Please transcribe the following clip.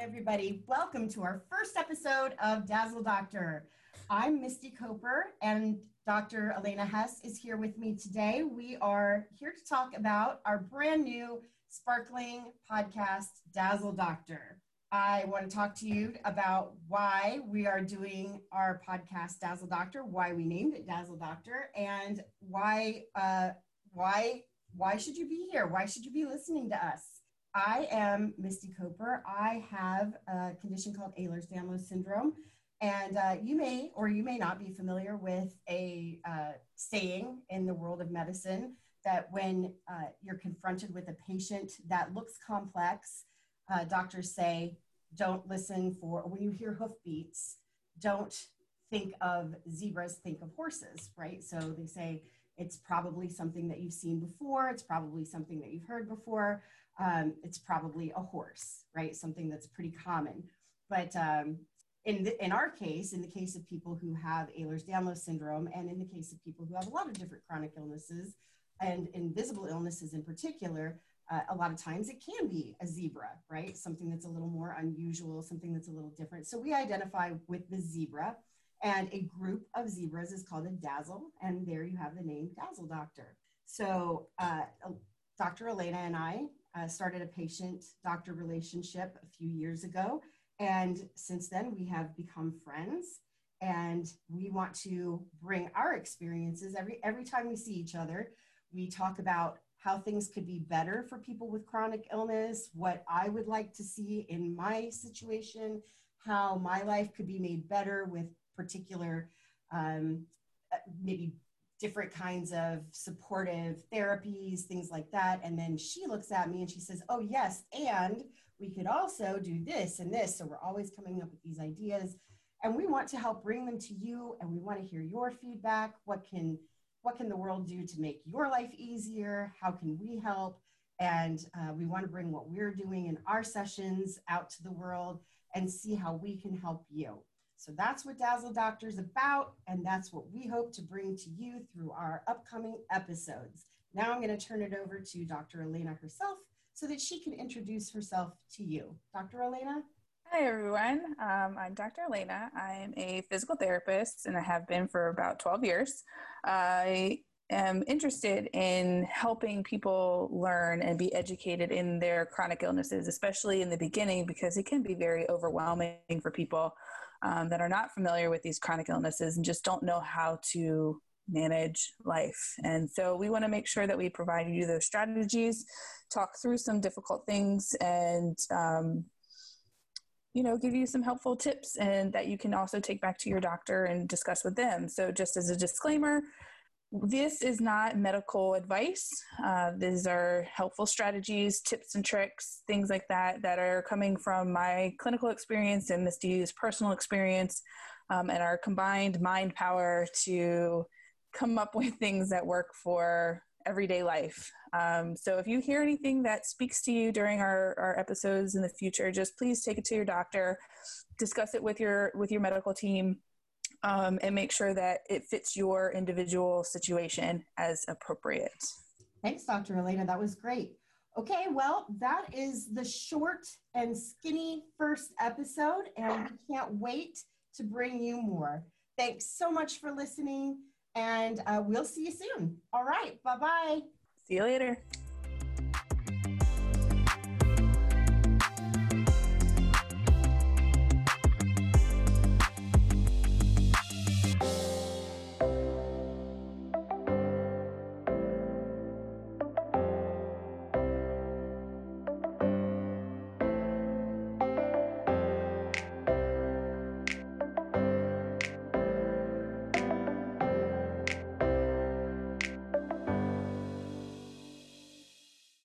Everybody. Welcome to our first episode of Dazzle Doctor. I'm Misty Coper, and Dr. Elena Hess is here with me today. We are here to talk about our brand new sparkling podcast, Dazzle Doctor. I want to talk to you about why we are doing our podcast, Dazzle Doctor, why we named it Dazzle Doctor, and why uh, why why should you be here? Why should you be listening to us? I am Misty Coper. I have a condition called Ehlers-Danlos syndrome, and uh, you may or you may not be familiar with a uh, saying in the world of medicine that when uh, you're confronted with a patient that looks complex, uh, doctors say, don't listen for, when you hear hoofbeats, don't think of zebras, think of horses, right? So they say it's probably something that you've seen before, it's probably something that you've heard before, um, it's probably a horse, right? Something that's pretty common. But um, in, the, in our case, in the case of people who have Ehlers-Danlos syndrome, and in the case of people who have a lot of different chronic illnesses, and invisible illnesses in particular, uh, a lot of times it can be a zebra, right? Something that's a little more unusual, something that's a little different. So we identify with the zebra, and a group of zebras is called a dazzle, and there you have the name Dazzle Doctor. So uh, Dr. Elena and I uh, started a patient doctor relationship a few years ago, and since then we have become friends and we want to bring our experiences every every time we see each other we talk about how things could be better for people with chronic illness, what I would like to see in my situation, how my life could be made better with particular, um, maybe different kinds of supportive therapies, things like that. And then she looks at me and she says, Oh, yes, and we could also do this and this. So we're always coming up with these ideas. And we want to help bring them to you and we want to hear your feedback. What can what can the world do to make your life easier? How can we help? And uh, we want to bring what we're doing in our sessions out to the world and see how we can help you. So that's what Dazzle Doctor is about, and that's what we hope to bring to you through our upcoming episodes. Now I'm going to turn it over to Dr. Elena herself so that she can introduce herself to you. Dr. Elena? Hi, everyone. Um, I'm Dr. Elena. I'm a physical therapist and I have been for about 12 years. I am interested in helping people learn and be educated in their chronic illnesses, especially in the beginning, because it can be very overwhelming for people um, that are not familiar with these chronic illnesses and just don't know how to manage life. And so we want to make sure that we provide you those strategies, talk through some difficult things, and um, you know give you some helpful tips and that you can also take back to your doctor and discuss with them so just as a disclaimer this is not medical advice. Uh, these are helpful strategies, tips, and tricks, things like that, that are coming from my clinical experience and Misty's personal experience, um, and our combined mind power to come up with things that work for everyday life. Um, so if you hear anything that speaks to you during our, our episodes in the future, just please take it to your doctor, discuss it with your with your medical team, um, and make sure that it fits your individual situation as appropriate. Thanks, Dr. Elena. That was great. Okay, well, that is the short and skinny first episode, and we can't wait to bring you more. Thanks so much for listening and uh, we'll see you soon. All right. Bye bye. See you later.